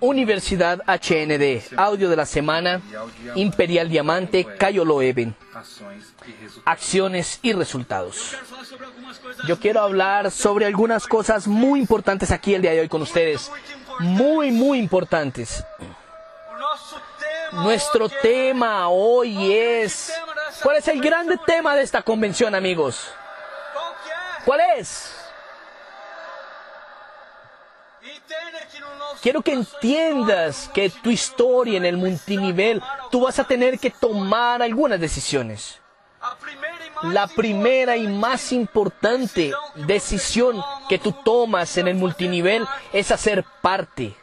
Universidad HND, audio de la semana, Imperial Diamante, Cayo Loeven, acciones y resultados. Yo quiero hablar sobre algunas cosas muy importantes aquí el día de hoy con ustedes. Muy, muy importantes. Nuestro tema hoy es... ¿Cuál es el grande tema de esta convención, amigos? ¿Cuál es? Quiero que entiendas que tu historia en el multinivel, tú vas a tener que tomar algunas decisiones. La primera y más importante decisión que tú tomas en el multinivel es hacer parte.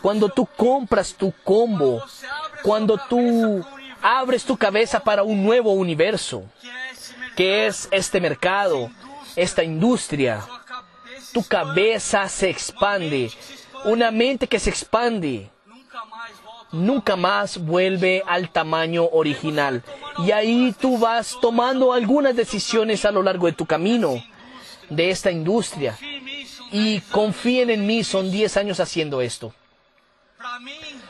Cuando tú compras tu combo, cuando tú abres tu cabeza para un nuevo universo, que es este mercado, esta industria, tu cabeza se expande. Una mente que se expande nunca más vuelve al tamaño original. Y ahí tú vas tomando algunas decisiones a lo largo de tu camino de esta industria. Y confíen en mí, son 10 años haciendo esto.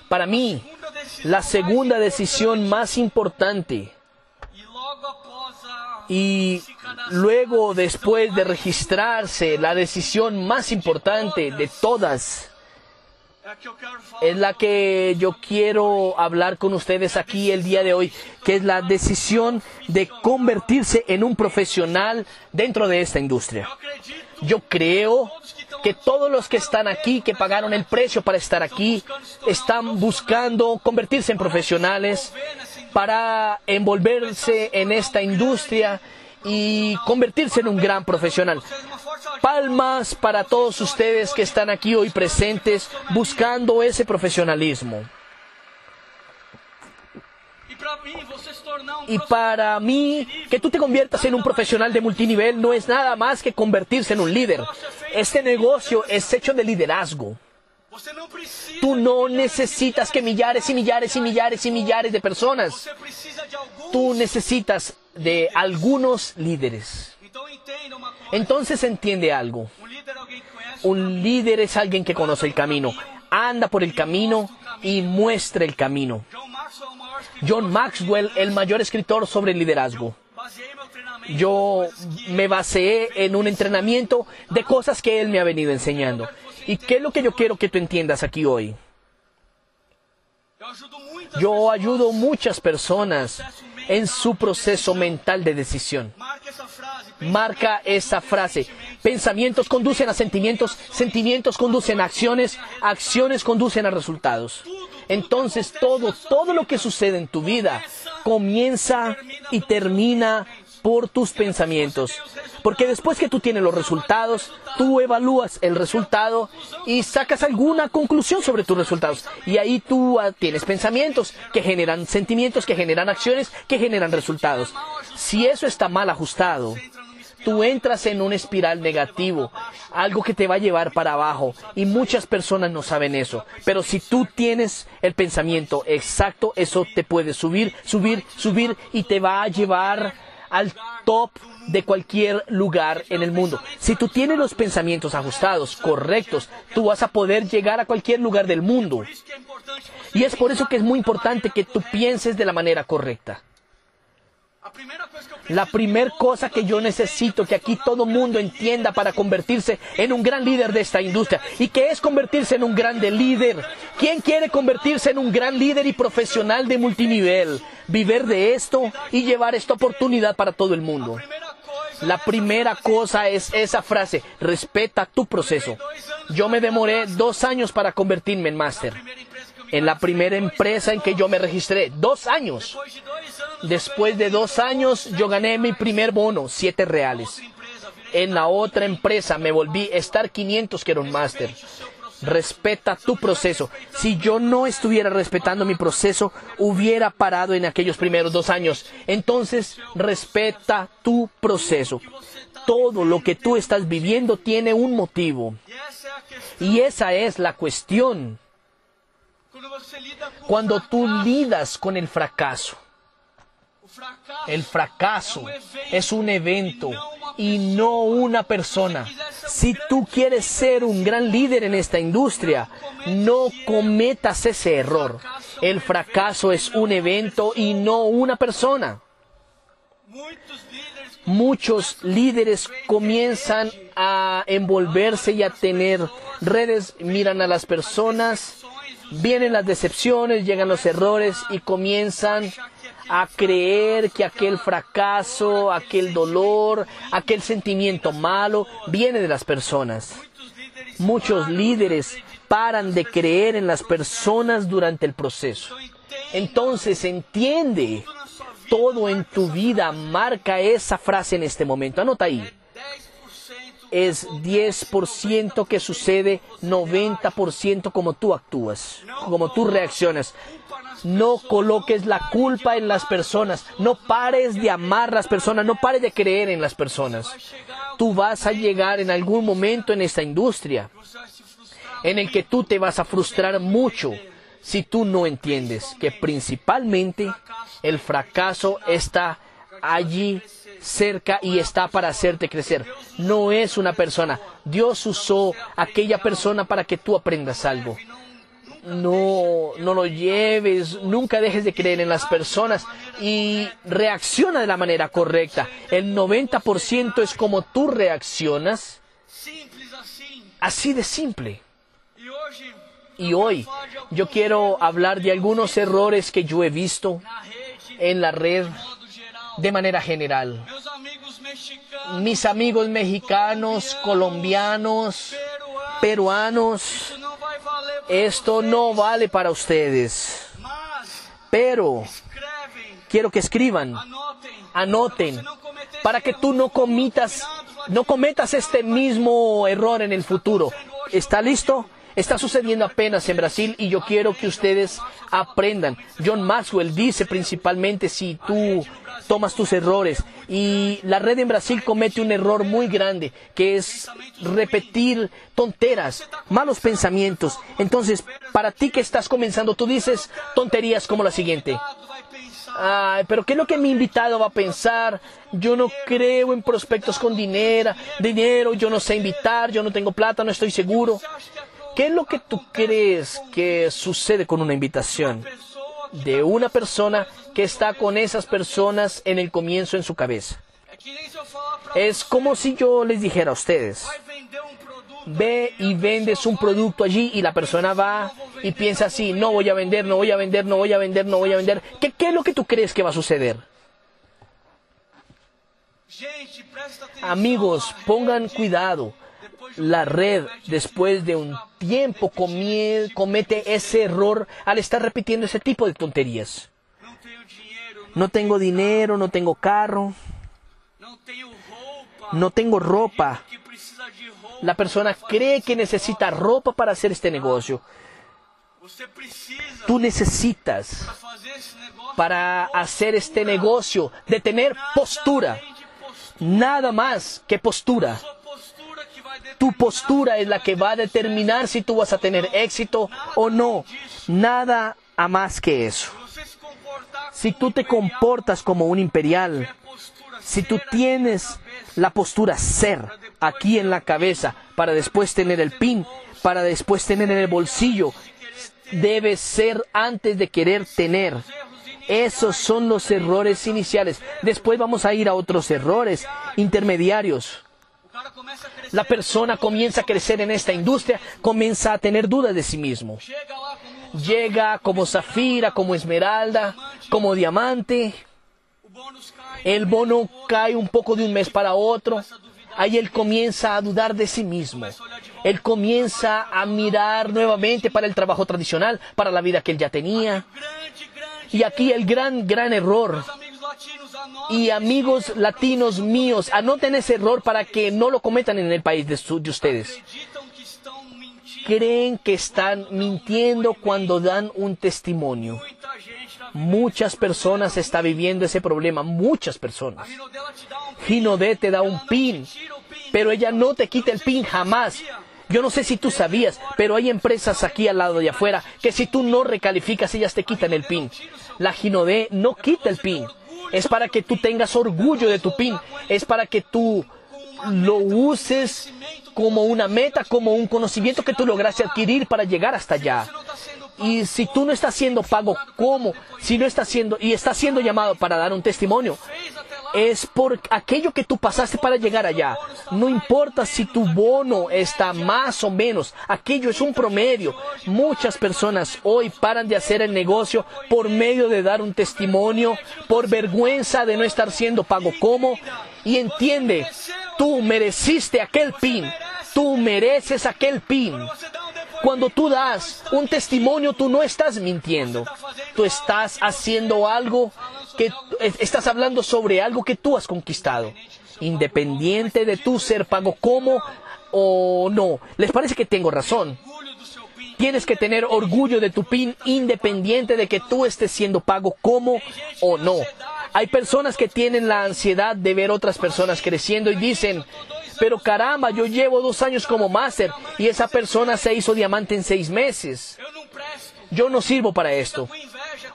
Para mí, la segunda decisión más importante y luego después de registrarse, la decisión más importante de todas es la que yo quiero hablar con ustedes aquí el día de hoy, que es la decisión de convertirse en un profesional dentro de esta industria. Yo creo que todos los que están aquí, que pagaron el precio para estar aquí, están buscando convertirse en profesionales para envolverse en esta industria y convertirse en un gran profesional. Palmas para todos ustedes que están aquí hoy presentes buscando ese profesionalismo. Y para mí, que tú te conviertas en un profesional de multinivel no es nada más que convertirse en un líder. Este negocio es hecho de liderazgo. Tú no necesitas que millares y millares y millares y millares de personas. Tú necesitas de algunos líderes. Entonces entiende algo. Un líder es alguien que conoce el camino, anda por el camino y muestra el camino. John Maxwell, el mayor escritor sobre liderazgo. Yo me basé en un entrenamiento de cosas que él me ha venido enseñando. ¿Y qué es lo que yo quiero que tú entiendas aquí hoy? Yo ayudo muchas personas en su proceso mental de decisión. Marca esa frase. Pensamientos conducen a sentimientos, sentimientos conducen a acciones, acciones conducen a resultados. Entonces todo, todo lo que sucede en tu vida comienza y termina por tus pensamientos. Porque después que tú tienes los resultados, tú evalúas el resultado y sacas alguna conclusión sobre tus resultados. Y ahí tú ah, tienes pensamientos que generan sentimientos, que generan acciones, que generan resultados. Si eso está mal ajustado, tú entras en un espiral negativo, algo que te va a llevar para abajo. Y muchas personas no saben eso. Pero si tú tienes el pensamiento exacto, eso te puede subir, subir, subir y te va a llevar al top de cualquier lugar en el mundo. Si tú tienes los pensamientos ajustados, correctos, tú vas a poder llegar a cualquier lugar del mundo. Y es por eso que es muy importante que tú pienses de la manera correcta. La primera cosa que yo necesito que aquí todo mundo entienda para convertirse en un gran líder de esta industria y que es convertirse en un grande líder. ¿Quién quiere convertirse en un gran líder y profesional de multinivel? Vivir de esto y llevar esta oportunidad para todo el mundo. La primera cosa es esa frase, respeta tu proceso. Yo me demoré dos años para convertirme en máster. En la primera empresa en que yo me registré, dos años. Después de dos años yo gané mi primer bono, siete reales. En la otra empresa me volví a estar 500 que era un máster. Respeta tu proceso. Si yo no estuviera respetando mi proceso, hubiera parado en aquellos primeros dos años. Entonces, respeta tu proceso. Todo lo que tú estás viviendo tiene un motivo. Y esa es la cuestión. Cuando tú lidas con el fracaso, El fracaso es un evento y no una persona. Si tú quieres ser un gran líder en esta industria, no cometas ese error. El fracaso es un evento y no una persona. Muchos líderes comienzan a envolverse y a tener redes, miran a las personas, vienen las decepciones, llegan los errores y comienzan a creer que aquel fracaso, aquel dolor, aquel sentimiento malo viene de las personas. Muchos líderes paran de creer en las personas durante el proceso. Entonces entiende, todo en tu vida marca esa frase en este momento. Anota ahí. Es 10% que sucede, 90% como tú actúas, como tú reaccionas. No coloques la culpa en las personas. No pares de amar las personas. No pares de creer en las personas. Tú vas a llegar en algún momento en esta industria en el que tú te vas a frustrar mucho si tú no entiendes que principalmente el fracaso está allí cerca y está para hacerte crecer. No es una persona. Dios usó aquella persona para que tú aprendas algo no, no lo lleves, nunca dejes de creer en las personas y reacciona de la manera correcta. El 90% es como tú reaccionas, así de simple. Y hoy yo quiero hablar de algunos errores que yo he visto en la red de manera general. Mis amigos mexicanos, colombianos, peruanos, esto no vale para ustedes. Pero quiero que escriban, anoten, para que tú no cometas, no cometas este mismo error en el futuro. ¿Está listo? Está sucediendo apenas en Brasil y yo quiero que ustedes aprendan. John Maxwell dice principalmente si tú tomas tus errores y la red en Brasil comete un error muy grande que es repetir tonteras, malos pensamientos. Entonces, para ti que estás comenzando, tú dices tonterías como la siguiente. Ay, pero ¿qué es lo que mi invitado va a pensar? Yo no creo en prospectos con dinero, dinero, yo no sé invitar, yo no tengo plata, no estoy seguro. ¿Qué es lo que tú crees que sucede con una invitación de una persona que está con esas personas en el comienzo en su cabeza? Es como si yo les dijera a ustedes, ve y vendes un producto allí y la persona va y piensa así, no voy a vender, no voy a vender, no voy a vender, no voy a vender. ¿Qué, qué es lo que tú crees que va a suceder? Amigos, pongan cuidado la red después de un tiempo comete ese error al estar repitiendo ese tipo de tonterías. No tengo dinero, no tengo carro, no tengo ropa. La persona cree que necesita ropa para hacer este negocio. Tú necesitas para hacer este negocio de tener postura. Nada más que postura. Tu postura es la que va a determinar si tú vas a tener éxito o no. Nada a más que eso. Si tú te comportas como un imperial, si tú tienes la postura ser aquí en la cabeza para después tener el pin, para después tener en el bolsillo, debes ser antes de querer tener. Esos son los errores iniciales. Después vamos a ir a otros errores intermediarios. La persona comienza a crecer en esta industria, comienza a tener dudas de sí mismo. Llega como zafira, como esmeralda, como diamante. El bono cae un poco de un mes para otro. Ahí él comienza a dudar de sí mismo. Él comienza a mirar nuevamente para el trabajo tradicional, para la vida que él ya tenía. Y aquí el gran, gran error y amigos latinos míos, anoten ese error para que no lo cometan en el país de, de ustedes. Creen que están mintiendo cuando dan un testimonio. Muchas personas están viviendo ese problema, muchas personas. Ginodé te da un pin, pero ella no te quita el pin jamás. Yo no sé si tú sabías, pero hay empresas aquí al lado de afuera que si tú no recalificas, ellas te quitan el pin. La Ginodé no quita el pin es para que tú tengas orgullo de tu PIN, es para que tú lo uses como una meta, como un conocimiento que tú lograste adquirir para llegar hasta allá. Y si tú no estás siendo pago como, si no estás siendo y estás siendo llamado para dar un testimonio, es por aquello que tú pasaste para llegar allá. No importa si tu bono está más o menos, aquello es un promedio. Muchas personas hoy paran de hacer el negocio por medio de dar un testimonio, por vergüenza de no estar siendo pago como. Y entiende, tú mereciste aquel pin, tú mereces aquel pin. Cuando tú das un testimonio, tú no estás mintiendo. Tú estás haciendo algo que estás hablando sobre algo que tú has conquistado. Independiente de tu ser pago como o no. ¿Les parece que tengo razón? Tienes que tener orgullo de tu PIN independiente de que tú estés siendo pago como o no. Hay personas que tienen la ansiedad de ver otras personas creciendo y dicen, pero caramba, yo llevo dos años como máster y esa persona se hizo diamante en seis meses. Yo no sirvo para esto.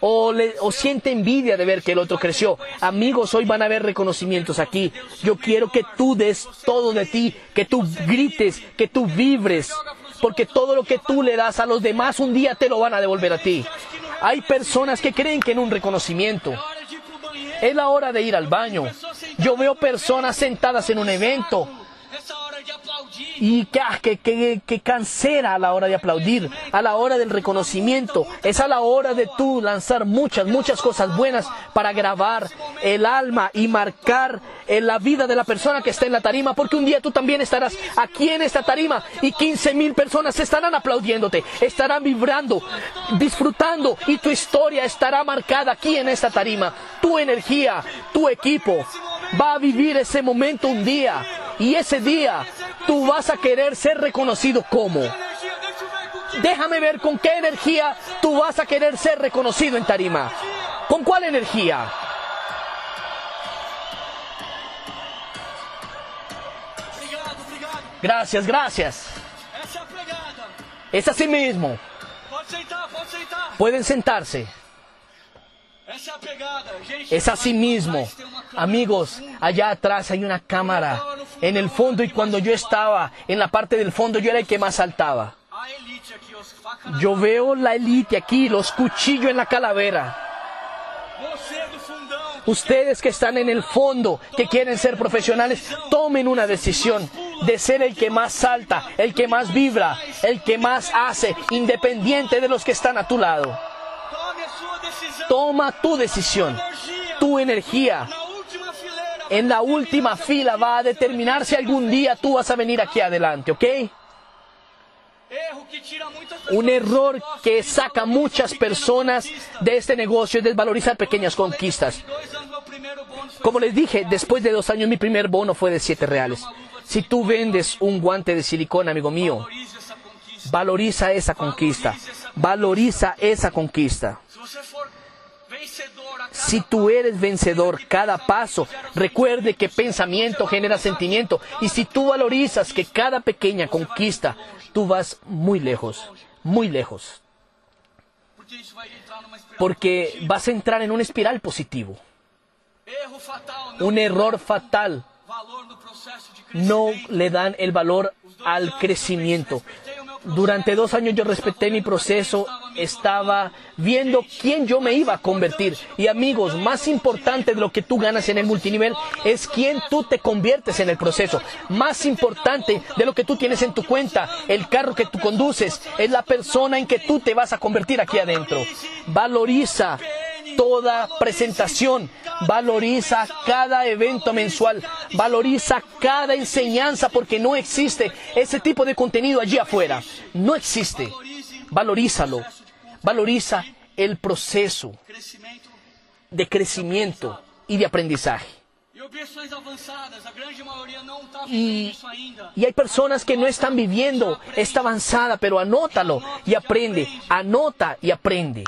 O, siente envidia de ver que el otro creció. Amigos, hoy van a haber reconocimientos aquí. Yo quiero que tú des todo de ti, que tú grites, que tú vibres. Porque todo lo que tú le das a los demás un día te lo van a devolver a ti. Hay personas que creen que en un reconocimiento es la hora de ir al baño. Yo veo personas sentadas en un evento y que, que, que, cansera a la hora de aplaudir, a la hora del reconocimiento. Es a la hora de tú lanzar muchas, muchas cosas buenas para grabar el alma y marcar en la vida de la persona que está en la tarima, porque un día tú también estarás aquí en esta tarima y 15 mil personas estarán aplaudiéndote, estarán vibrando, disfrutando y tu historia estará marcada aquí en esta tarima. Tu energía, tu equipo va a vivir ese momento un día y ese día tú vas a querer ser reconocido como. Déjame ver con qué energía tú vas a querer ser reconocido en tarima. ¿Con cuál energía? Gracias, gracias. Es así mismo. Pueden sentarse. Es así mismo. Amigos, allá atrás hay una cámara en el fondo y cuando yo estaba en la parte del fondo yo era el que más saltaba. Yo veo la élite aquí, los cuchillos en la calavera. Ustedes que están en el fondo, que quieren ser profesionales, tomen una decisión de ser el que más salta, el que más vibra, el que más hace, independiente de los que están a tu lado. Toma tu decisión, tu energía. En la última fila va a determinar si algún día tú vas a venir aquí adelante, ¿ok? Un error que saca muchas personas de este negocio es desvalorizar pequeñas conquistas. Como les dije, después de dos años mi primer bono fue de siete reales. Si tú vendes un guante de silicona, amigo mío, valoriza esa conquista. Valoriza esa conquista. Si tú eres vencedor cada paso, recuerde que pensamiento genera sentimiento. Y si tú valorizas que cada pequeña conquista, tú vas muy lejos, muy lejos. Porque vas a entrar en una espiral positivo. Un error fatal. No le dan el valor al crecimiento. Durante dos años yo respeté mi proceso, estaba viendo quién yo me iba a convertir. Y amigos, más importante de lo que tú ganas en el multinivel es quién tú te conviertes en el proceso. Más importante de lo que tú tienes en tu cuenta, el carro que tú conduces, es la persona en que tú te vas a convertir aquí adentro. Valoriza toda presentación, valoriza cada evento mensual, valoriza cada enseñanza porque no existe ese tipo de contenido allí afuera. No existe. Valorízalo. Valoriza el proceso de crecimiento y de aprendizaje. Y, y, hay personas que no están viviendo esta avanzada, pero anótalo y aprende, anota y aprende.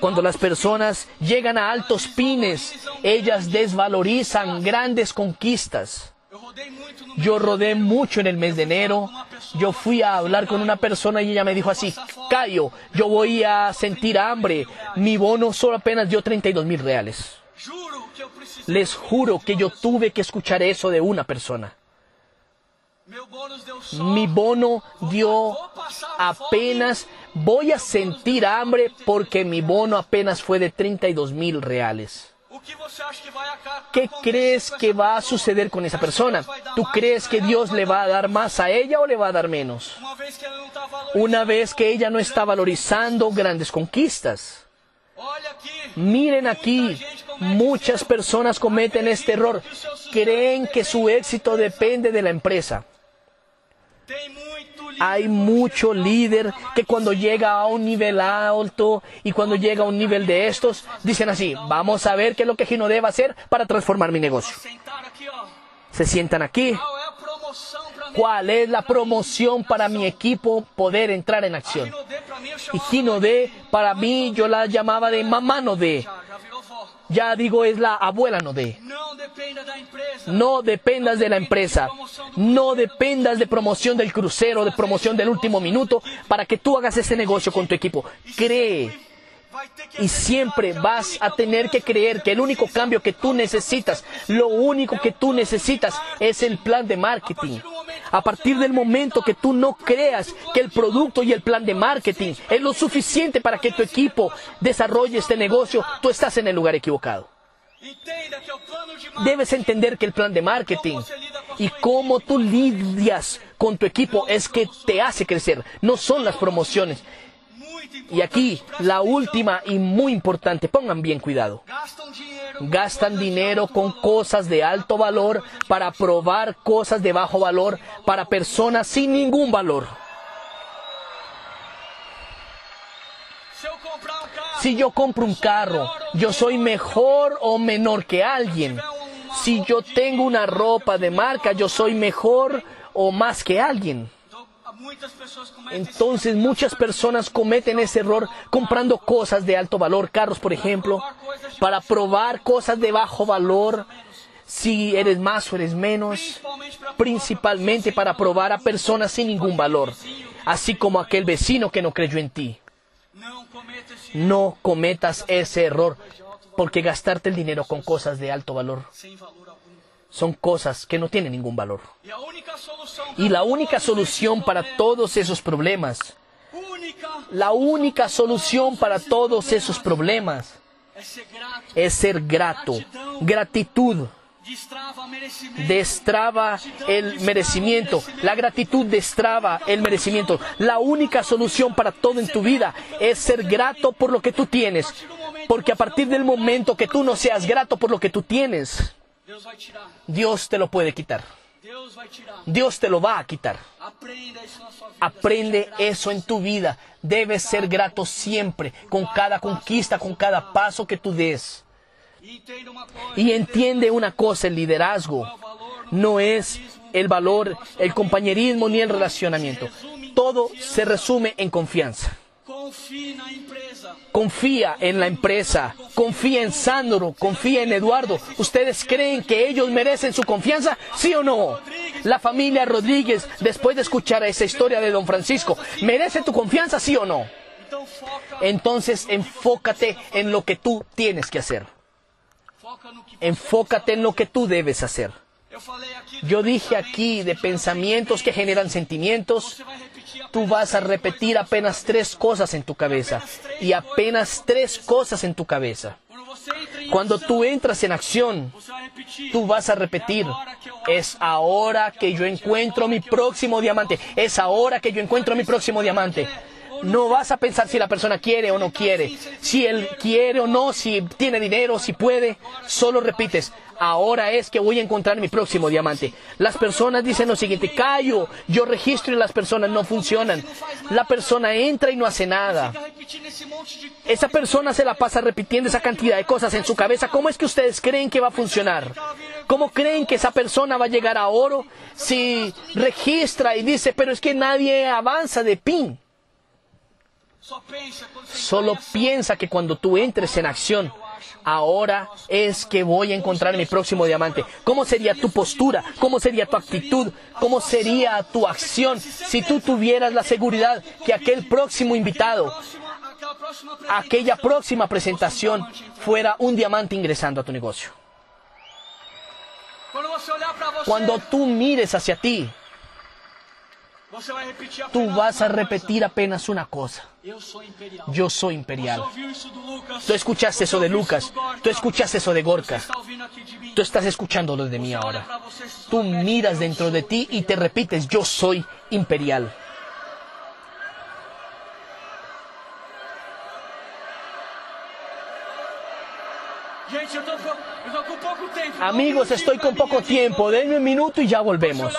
Cuando las personas llegan a altos pines, ellas desvalorizan grandes conquistas. Yo rodé mucho en el mes de enero. Yo fui a hablar con una persona y ella me dijo así, Cayo, yo voy a sentir hambre. Mi bono solo apenas dio 32 mil reales. Les juro que yo tuve que escuchar eso de una persona. Mi bono dio apenas, voy a sentir hambre porque mi bono apenas fue de 32 mil reales. ¿Qué crees que va a suceder con esa persona? ¿Tú crees que Dios le va a dar más a ella o le va a dar menos? Una vez que ella no está valorizando grandes conquistas. Miren aquí, muchas personas cometen este error. Creen que su éxito depende de la empresa. Hay mucho líder que cuando llega a un nivel alto y cuando llega a un nivel de estos, dicen así, vamos a ver qué es lo que Gino debe hacer para transformar mi negocio. Se sientan aquí. ¿Cuál es la promoción para mi equipo poder entrar en acción? Gino D pra mim eu Y chamava. Gino D, para mí, yo la llamaba de mamá no D. Já, já virou vó. Ya digo, es la abuela no D. Não dependa da empresa. No dependas de la empresa. No dependas de promoción del crucero, de promoción del último minuto, para que tú hagas este negocio con tu equipo. Cree. Y siempre vas a tener que creer que el único cambio que tú necesitas, lo único que tú necesitas es el plan de marketing. A partir del momento que tú no creas que el producto y el plan de marketing es lo suficiente para que tu equipo desarrolle este negocio, tú estás en el lugar equivocado. Debes entender que el plan de marketing y cómo tú lidias con tu equipo es que te hace crecer, no son las promociones. Y aquí, la última y muy importante, pongan bien cuidado. Gastan dinero con cosas de alto valor para probar cosas de bajo valor para personas sin ningún valor. Si yo compro un carro, yo soy mejor o menor que alguien. Si yo tengo una ropa de marca, yo soy mejor o más que alguien. Entonces muchas personas cometen ese error comprando cosas de alto valor, carros por ejemplo, para probar cosas de bajo valor, si eres más o eres menos, principalmente para probar a personas sin ningún valor, así como aquel vecino que no creyó en ti. No cometas ese error, porque gastarte el dinero con cosas de alto valor. Son cosas que no tienen ningún valor. Y la única solución para todos esos problemas La única solución para todos esos problemas es ser grato. Gratitud destraba el merecimiento. La gratitud destraba el merecimiento. La única solución para todo en tu vida es ser grato por lo que tú tienes. Porque a partir del momento que tú no seas grato por lo que tú tienes. Dios te lo puede quitar. Dios te lo va a quitar. Aprende eso en tu vida. Debes ser grato siempre, con cada conquista, con cada paso que tú des. Y entiende una cosa, el liderazgo no es el valor, el compañerismo ni el relacionamiento. Todo se resume en confianza. Confía en la empresa, confía en Sandro, confía en Eduardo. ¿Ustedes creen que ellos merecen su confianza? ¿Sí o no? La familia Rodríguez, después de escuchar esa historia de don Francisco, ¿merece tu confianza? ¿Sí o no? Entonces enfócate en lo que tú tienes que hacer. Enfócate en lo que tú debes hacer. Yo dije aquí de pensamientos que generan sentimientos. Tú vas a repetir apenas tres cosas en tu cabeza. Y apenas tres cosas en tu cabeza. Cuando tú entras en acción, tú vas a repetir. Es ahora que yo encuentro mi próximo diamante. Es ahora que yo encuentro mi próximo diamante. No vas a pensar si la persona quiere o no quiere, si él quiere o no, si tiene dinero, si puede. Solo repites, ahora es que voy a encontrar mi próximo diamante. Las personas dicen lo siguiente, callo, yo registro y las personas no funcionan. La persona entra y no hace nada. Esa persona se la pasa repitiendo esa cantidad de cosas en su cabeza. ¿Cómo es que ustedes creen que va a funcionar? ¿Cómo creen que esa persona va a llegar a oro si registra y dice, pero es que nadie avanza de pin? Solo piensa que cuando tú entres en acción, ahora es que voy a encontrar mi próximo diamante. ¿Cómo sería tu postura? ¿Cómo sería tu actitud? ¿Cómo sería tu acción si tú tuvieras la seguridad que aquel próximo invitado, aquella próxima presentación fuera un diamante ingresando a tu negocio. Cuando tú mires hacia ti, tú vas a repetir apenas una cosa. Yo soy imperial. Tú escuchaste eso de Lucas. Tú escuchaste eso de Gorka. Tú estás escuchándolo de mí ahora. Tú miras dentro de ti y te repites, yo soy imperial. Amigos, estoy con poco tiempo. Denme un minuto y ya volvemos.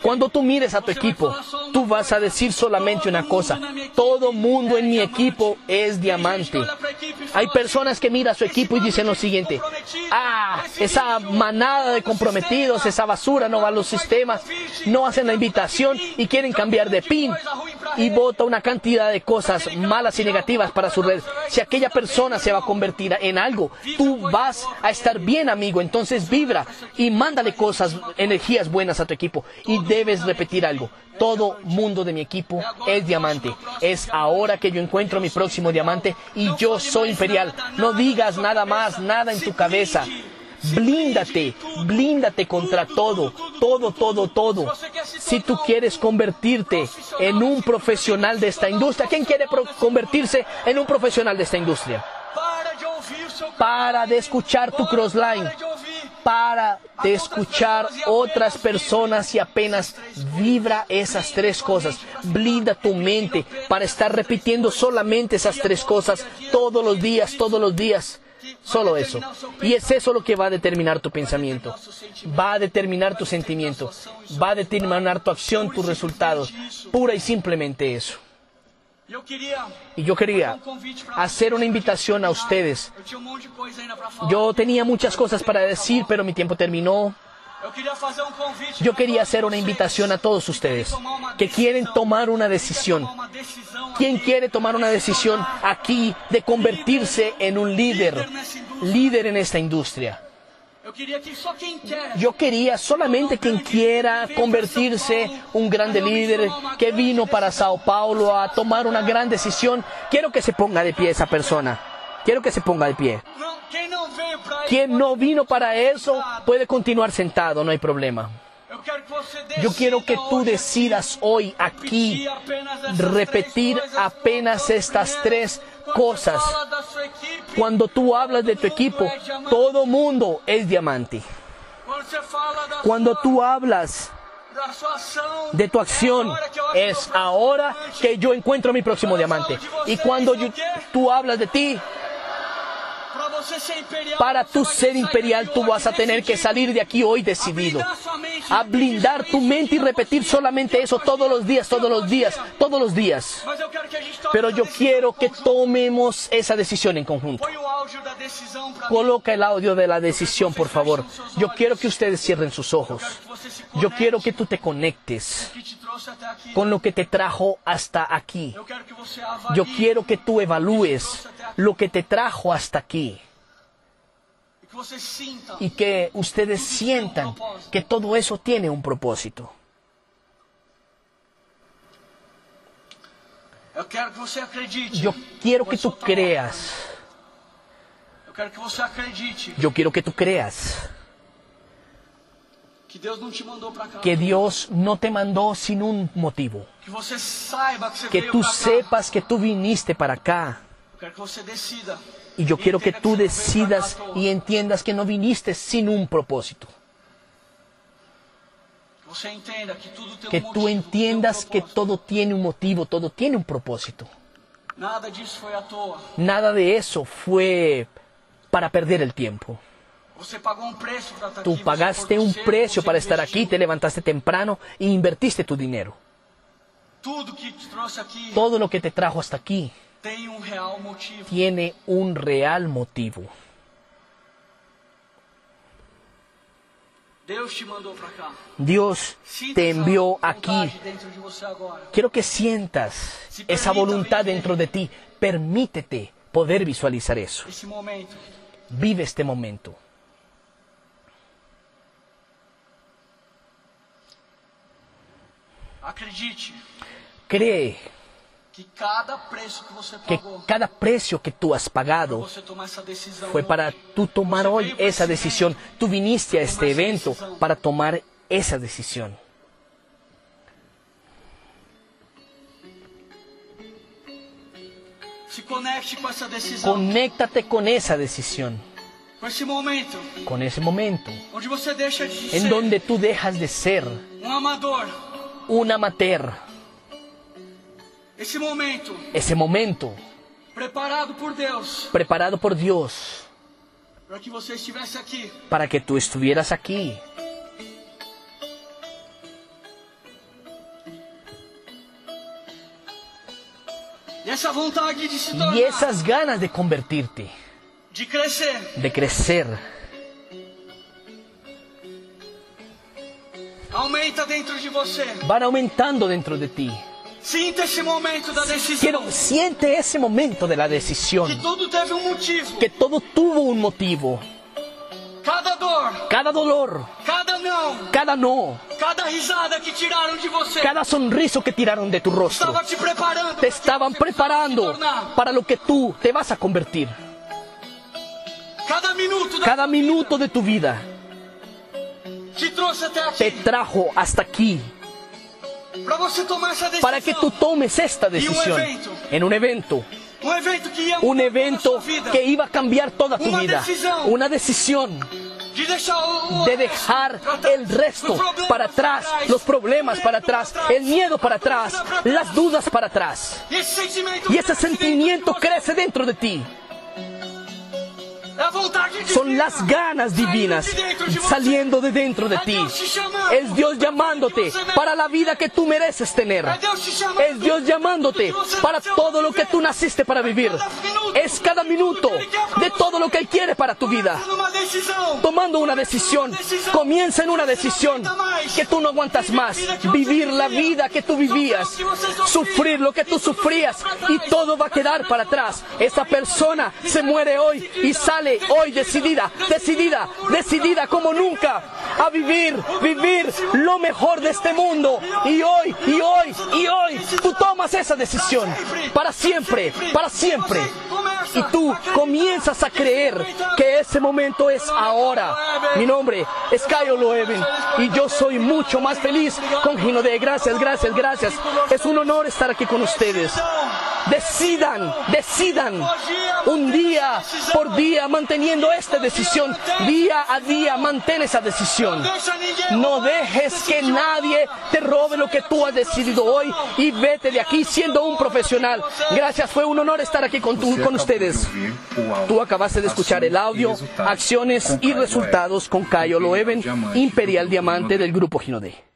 Cuando tú mires a tu equipo, tú vas a decir solamente una cosa. Todo mundo en mi equipo es diamante. Hay personas que miran a su equipo y dicen lo siguiente. Ah, esa manada de comprometidos, esa basura no va a los sistemas, no hacen la invitación y quieren cambiar de pin y vota una cantidad de cosas malas y negativas para su red. Si aquella persona se va a convertir en algo, tú vas a estar bien, amigo. Entonces vibra y mándale cosas, energías buenas a tu equipo. Y debes repetir algo. Todo mundo de mi equipo es diamante. Es ahora que yo encuentro mi próximo diamante y yo soy imperial. No digas nada más, nada en tu cabeza. Blíndate, blíndate contra todo, todo, todo, todo. Si tú quieres convertirte en un profesional de esta industria, ¿quién quiere convertirse en un profesional de esta industria? Para de escuchar tu crossline, Para de escuchar otras personas y apenas vibra esas tres cosas. Blinda tu mente para estar repitiendo solamente esas tres cosas todos los días, todos los días. Solo eso. Y es eso lo que va a determinar tu pensamiento. Va a determinar tu sentimiento. Va a determinar tu acción, tus resultados. Pura y simplemente eso. Y yo quería hacer una invitación a ustedes. Yo tenía muchas cosas para decir, pero mi tiempo terminó. Yo quería hacer una invitación a todos ustedes que quieren tomar una decisión. ¿Quién quiere tomar una decisión aquí de convertirse en un líder, líder en esta industria? Yo quería solamente quien quiera convertirse un grande líder que vino para Sao Paulo a tomar una gran decisión. Quiero que se ponga de pie esa persona. Quiero que se ponga de pie. Quien no vino para eso puede continuar sentado, no hay problema. Yo quiero que tú decidas hoy aquí repetir apenas estas tres cosas. Cuando tú hablas de tu equipo, todo mundo es diamante. Cuando tú hablas de tu acción, es ahora que yo encuentro mi próximo diamante. Y cuando tú hablas de ti, Pra você ser imperial, para vai ser imperial, tú vas a tener que salir de aquí hoy decidido. A blindar tu mente y repetir solamente eso todos los días, todos los días, todos los días. Pero yo quiero que tomemos esa decisión en conjunto. Coloca el audio de la decisión, por favor. Yo quiero que ustedes cierren sus ojos. Yo quiero que tú te conectes con lo que te trajo hasta aquí. Yo quiero que tú evalúes lo que te trajo hasta aquí E que você sinta y que ustedes sientan que todo eso tiene un propósito. Yo quiero que tú creas, yo quiero que tú creas que Dios no te mandó sin un motivo. Que tú sepas que tú viniste para acá. Y yo quiero que tú decidas y entiendas que no viniste sin un propósito. Que tú entiendas que todo tiene un motivo, todo tiene un propósito. Nada de eso fue para perder el tiempo. Tú pagaste un precio para estar aquí, te levantaste temprano e invertiste tu dinero. Todo lo que te trajo hasta aquí um real motivo. tiene un real motivo. Dios te envió aquí. Quiero que sientas esa voluntad dentro de ti. Permítete poder visualizar eso. Vive este momento. Acredite. Cree, que cada preço que você que pagou cada precio que tú has pagado fue para tú tomar hoy esa decisión. Tú viniste a este evento para tomar esa decisión. Se conecte com essa decisão, Conéctate con esa decisión, com esse momento con ese momento onde você deixa de en ser donde tú dejas de ser um amador. un amateur. Esse momento Ese momento preparado por Deus preparado por Dios para que você estivesse aqui. para que tú estuvieras aquí. E essa vontade de se tornar, Y esas ganas de convertirte, de crescer, de crecer, aumenta dentro de você. van aumentando dentro de ti. Sinta esse momento da decisão. Quiero, siente ese momento de la decisión, Que tudo teve um motivo. que todo tuvo un motivo. Cada dor, Cada dolor, cada não, cada no, cada risada que tiraram de você cada sonriso que tiraron de tu rostro, estava te preparando. te estaban preparando para lo que tú te vas a convertir. Cada minuto da Cada minuto de tu vida te te trajo hasta aquí para que tú tomes esta decisión en un evento, Um un evento que iba a cambiar toda tu vida, una decisión de dejar el resto para atrás, los problemas para atrás, el miedo para atrás, las dudas para atrás. E Y ese sentimiento crece dentro de ti. Son las ganas divinas saliendo de dentro de ti. Es Dios llamándote para la vida que tú mereces tener. Es Dios llamándote para todo lo que tú naciste para vivir. Es cada minuto de todo lo que Él quiere para tu vida. Tomando una decisión, comienza en una decisión que tú no aguantas más. Vivir la vida que tú vivías, sufrir lo que tú sufrías y todo va a quedar para atrás. Esa persona se muere hoy y sale hoy decidida, decidida, decidida como nunca a vivir, vivir lo mejor de este mundo. Y hoy, y hoy, y hoy, tú tomas esa decisión para siempre, para siempre. Y tú comienzas a creer que ese momento es ahora. Mi nombre es Cayo Loeven y yo soy mucho más feliz con Gino de Gracias, gracias, gracias. Es un honor estar aquí con ustedes. Decidan, decidan un día por día manteniendo esta decisión. Día a día mantén esa decisión. No dejes que nadie te robe lo que tú has decidido hoy y vete de aquí siendo un profesional. Gracias, fue un honor estar aquí con, tu- con ustedes. Tú acabaste de escuchar el audio, acciones y resultados con Cayo Loeven, Imperial Diamante del Grupo Ginodé.